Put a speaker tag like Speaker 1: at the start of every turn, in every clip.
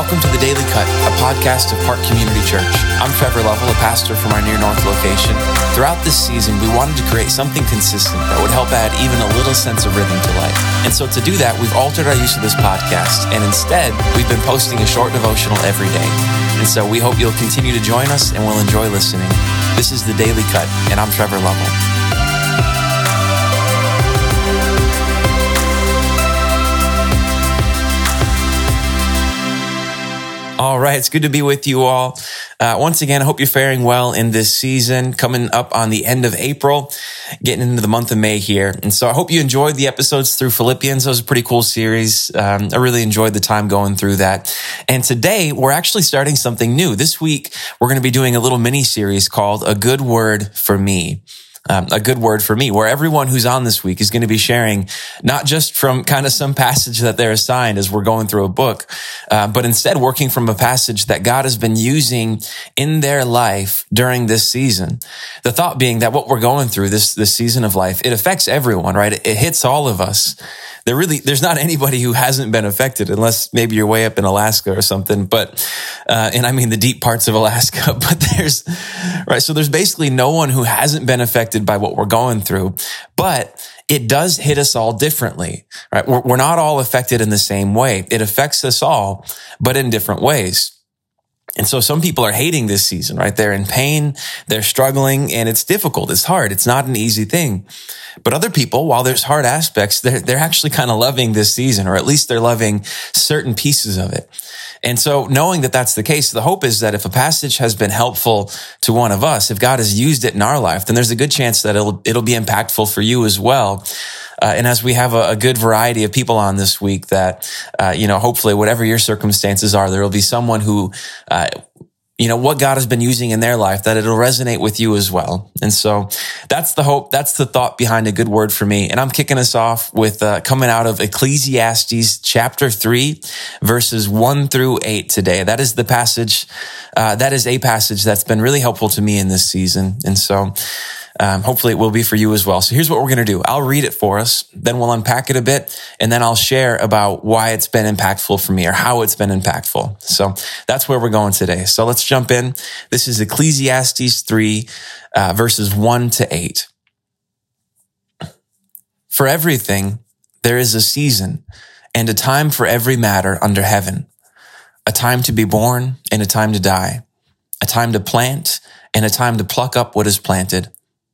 Speaker 1: Welcome to the Daily Cut, a podcast of Park Community Church. I'm Trevor Lovell, a pastor from our Near North location. Throughout this season, we wanted to create something consistent that would help add even a little sense of rhythm to life. And so to do that, we've altered our use of this podcast, and instead, we've been posting a short devotional every day. And so we hope you'll continue to join us and we'll enjoy listening. This is the Daily Cut, and I'm Trevor Lovell. All right, it's good to be with you all. Uh, once again, I hope you're faring well in this season, coming up on the end of April, getting into the month of May here. And so I hope you enjoyed the episodes through Philippians. It was a pretty cool series. Um, I really enjoyed the time going through that. And today we're actually starting something new. This week, we're going to be doing a little mini series called A Good Word for Me um, a good word for me, where everyone who's on this week is going to be sharing not just from kind of some passage that they're assigned as we're going through a book, uh, but instead working from a passage that God has been using in their life during this season. The thought being that what we're going through this this season of life, it affects everyone, right? It, it hits all of us there really there's not anybody who hasn't been affected unless maybe you're way up in Alaska or something but uh, and I mean the deep parts of Alaska but there's right so there's basically no one who hasn't been affected by what we're going through but it does hit us all differently right? We're, we're not all affected in the same way. It affects us all but in different ways and so some people are hating this season, right? They're in pain, they're struggling, and it's difficult. It's hard. It's not an easy thing. But other people, while there's hard aspects, they're, they're actually kind of loving this season, or at least they're loving certain pieces of it. And so knowing that that's the case, the hope is that if a passage has been helpful to one of us, if God has used it in our life, then there's a good chance that it'll, it'll be impactful for you as well. Uh, and as we have a, a, good variety of people on this week that, uh, you know, hopefully whatever your circumstances are, there will be someone who, uh, you know, what God has been using in their life, that it'll resonate with you as well. And so that's the hope. That's the thought behind a good word for me. And I'm kicking us off with uh, coming out of Ecclesiastes chapter three, verses one through eight today. That is the passage. Uh, that is a passage that's been really helpful to me in this season. And so um, hopefully it will be for you as well. So here's what we're going to do. I'll read it for us, then we'll unpack it a bit, and then I'll share about why it's been impactful for me or how it's been impactful. So that's where we're going today. So let's jump in. This is Ecclesiastes 3, uh, verses 1 to 8. For everything, there is a season and a time for every matter under heaven, a time to be born and a time to die, a time to plant and a time to pluck up what is planted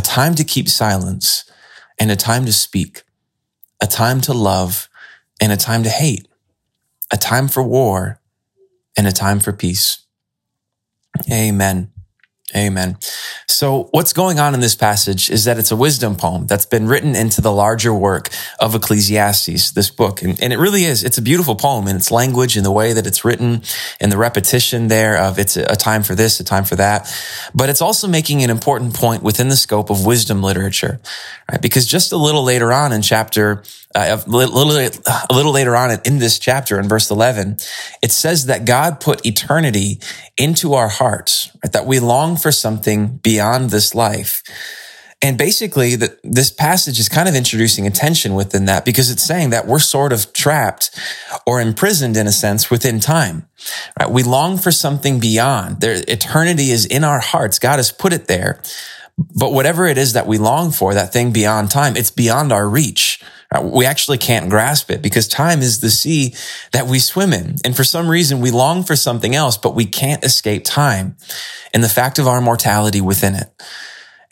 Speaker 1: a time to keep silence and a time to speak, a time to love and a time to hate, a time for war and a time for peace. Amen. Amen. So what's going on in this passage is that it's a wisdom poem that's been written into the larger work of Ecclesiastes, this book. And, and, it really is. It's a beautiful poem in its language and the way that it's written and the repetition there of it's a time for this, a time for that. But it's also making an important point within the scope of wisdom literature, right? Because just a little later on in chapter uh, a, little, a little later on in this chapter in verse 11, it says that God put eternity into our hearts, that we long for something beyond this life. And basically, that this passage is kind of introducing a tension within that because it's saying that we're sort of trapped or imprisoned in a sense within time. Right? We long for something beyond. There, eternity is in our hearts. God has put it there. But whatever it is that we long for, that thing beyond time, it's beyond our reach. Uh, we actually can't grasp it because time is the sea that we swim in. And for some reason, we long for something else, but we can't escape time and the fact of our mortality within it.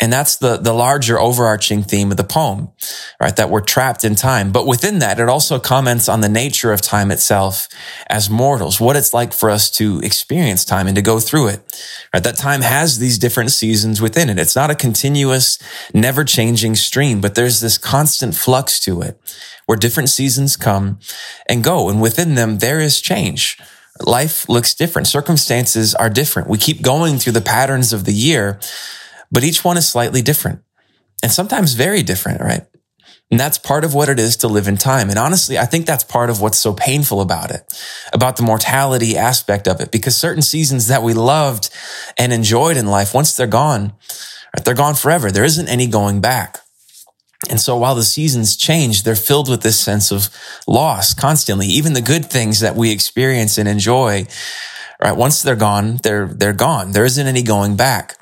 Speaker 1: And that's the, the larger overarching theme of the poem, right? That we're trapped in time. But within that, it also comments on the nature of time itself as mortals, what it's like for us to experience time and to go through it, right? That time has these different seasons within it. It's not a continuous, never changing stream, but there's this constant flux to it where different seasons come and go. And within them, there is change life looks different. Circumstances are different. We keep going through the patterns of the year, but each one is slightly different and sometimes very different, right? And that's part of what it is to live in time. And honestly, I think that's part of what's so painful about it, about the mortality aspect of it, because certain seasons that we loved and enjoyed in life, once they're gone, they're gone forever. There isn't any going back. And so while the seasons change, they're filled with this sense of loss constantly. Even the good things that we experience and enjoy, right? Once they're gone, they're, they're gone. There isn't any going back.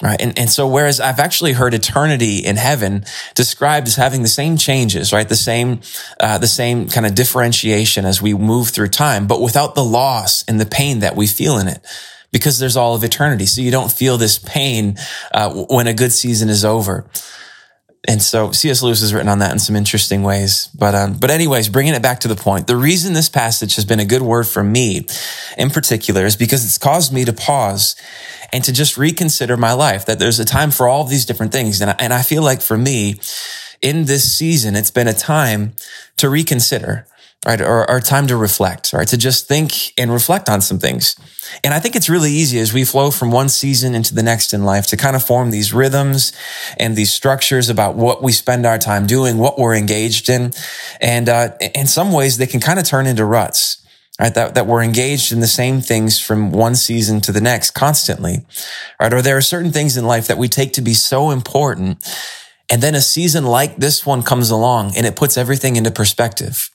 Speaker 1: Right. And, and so whereas I've actually heard eternity in heaven described as having the same changes, right? The same, uh, the same kind of differentiation as we move through time, but without the loss and the pain that we feel in it because there's all of eternity. So you don't feel this pain, uh, when a good season is over. And so C.S. Lewis has written on that in some interesting ways. But, um, but anyways, bringing it back to the point, the reason this passage has been a good word for me in particular is because it's caused me to pause and to just reconsider my life, that there's a time for all of these different things. And I, and I feel like for me, in this season, it's been a time to reconsider, right? Or, or time to reflect, right? To just think and reflect on some things. And I think it's really easy as we flow from one season into the next in life to kind of form these rhythms and these structures about what we spend our time doing, what we're engaged in. And, uh, in some ways, they can kind of turn into ruts right? That, that we're engaged in the same things from one season to the next constantly, right? Or there are certain things in life that we take to be so important. And then a season like this one comes along and it puts everything into perspective.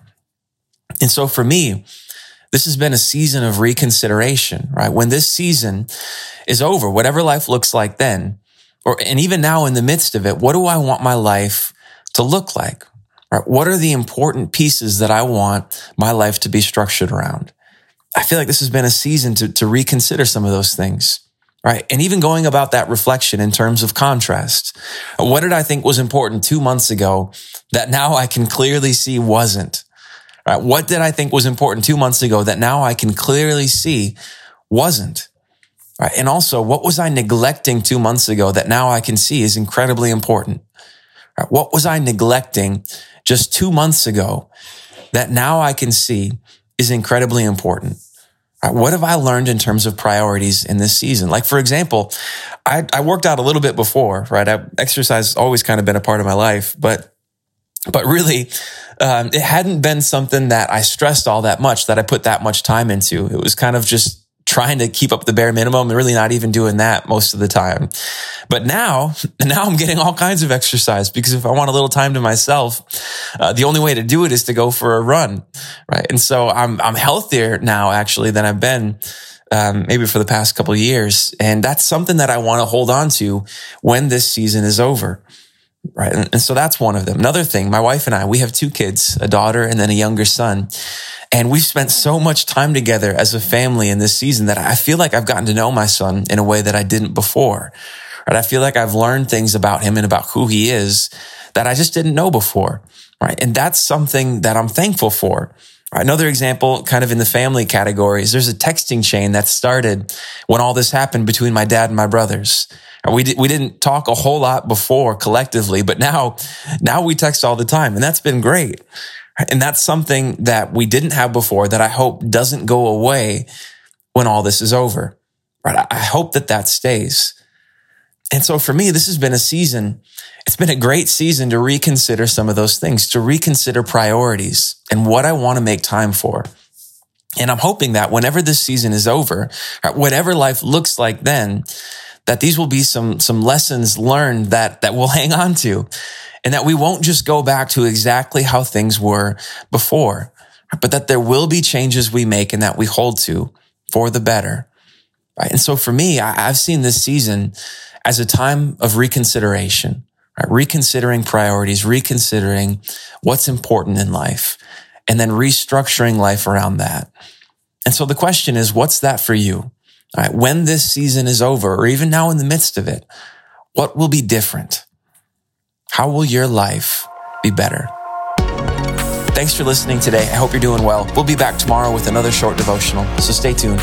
Speaker 1: And so for me, this has been a season of reconsideration, right? When this season is over, whatever life looks like then, or, and even now in the midst of it, what do I want my life to look like? Right? What are the important pieces that I want my life to be structured around? I feel like this has been a season to, to reconsider some of those things. Right. And even going about that reflection in terms of contrast. What did I think was important two months ago that now I can clearly see wasn't? Right. What did I think was important two months ago that now I can clearly see wasn't? Right. And also, what was I neglecting two months ago that now I can see is incredibly important? Right? What was I neglecting just two months ago that now I can see is incredibly important. Right, what have I learned in terms of priorities in this season? Like, for example, I, I worked out a little bit before, right? I, exercise always kind of been a part of my life, but, but really, um, it hadn't been something that I stressed all that much, that I put that much time into. It was kind of just trying to keep up the bare minimum and really not even doing that most of the time. But now, now I'm getting all kinds of exercise because if I want a little time to myself, uh, the only way to do it is to go for a run. Right. And so I'm, I'm healthier now actually than I've been. Um, maybe for the past couple years. And that's something that I want to hold on to when this season is over. Right. And, and so that's one of them. Another thing, my wife and I, we have two kids, a daughter and then a younger son. And we've spent so much time together as a family in this season that I feel like I've gotten to know my son in a way that I didn't before. Right? I feel like I've learned things about him and about who he is that I just didn't know before. Right. And that's something that I'm thankful for. Another example, kind of in the family categories, there's a texting chain that started when all this happened between my dad and my brothers. We, we didn't talk a whole lot before collectively, but now, now we text all the time and that's been great. And that's something that we didn't have before that I hope doesn't go away when all this is over. Right. I hope that that stays. And so for me, this has been a season. It's been a great season to reconsider some of those things, to reconsider priorities and what I want to make time for. And I'm hoping that whenever this season is over, whatever life looks like then, that these will be some, some lessons learned that, that we'll hang on to and that we won't just go back to exactly how things were before, but that there will be changes we make and that we hold to for the better. Right. And so for me, I, have seen this season as a time of reconsideration, right? Reconsidering priorities, reconsidering what's important in life, and then restructuring life around that. And so the question is, what's that for you? When this season is over, or even now in the midst of it, what will be different? How will your life be better? Thanks for listening today. I hope you're doing well. We'll be back tomorrow with another short devotional, so stay tuned.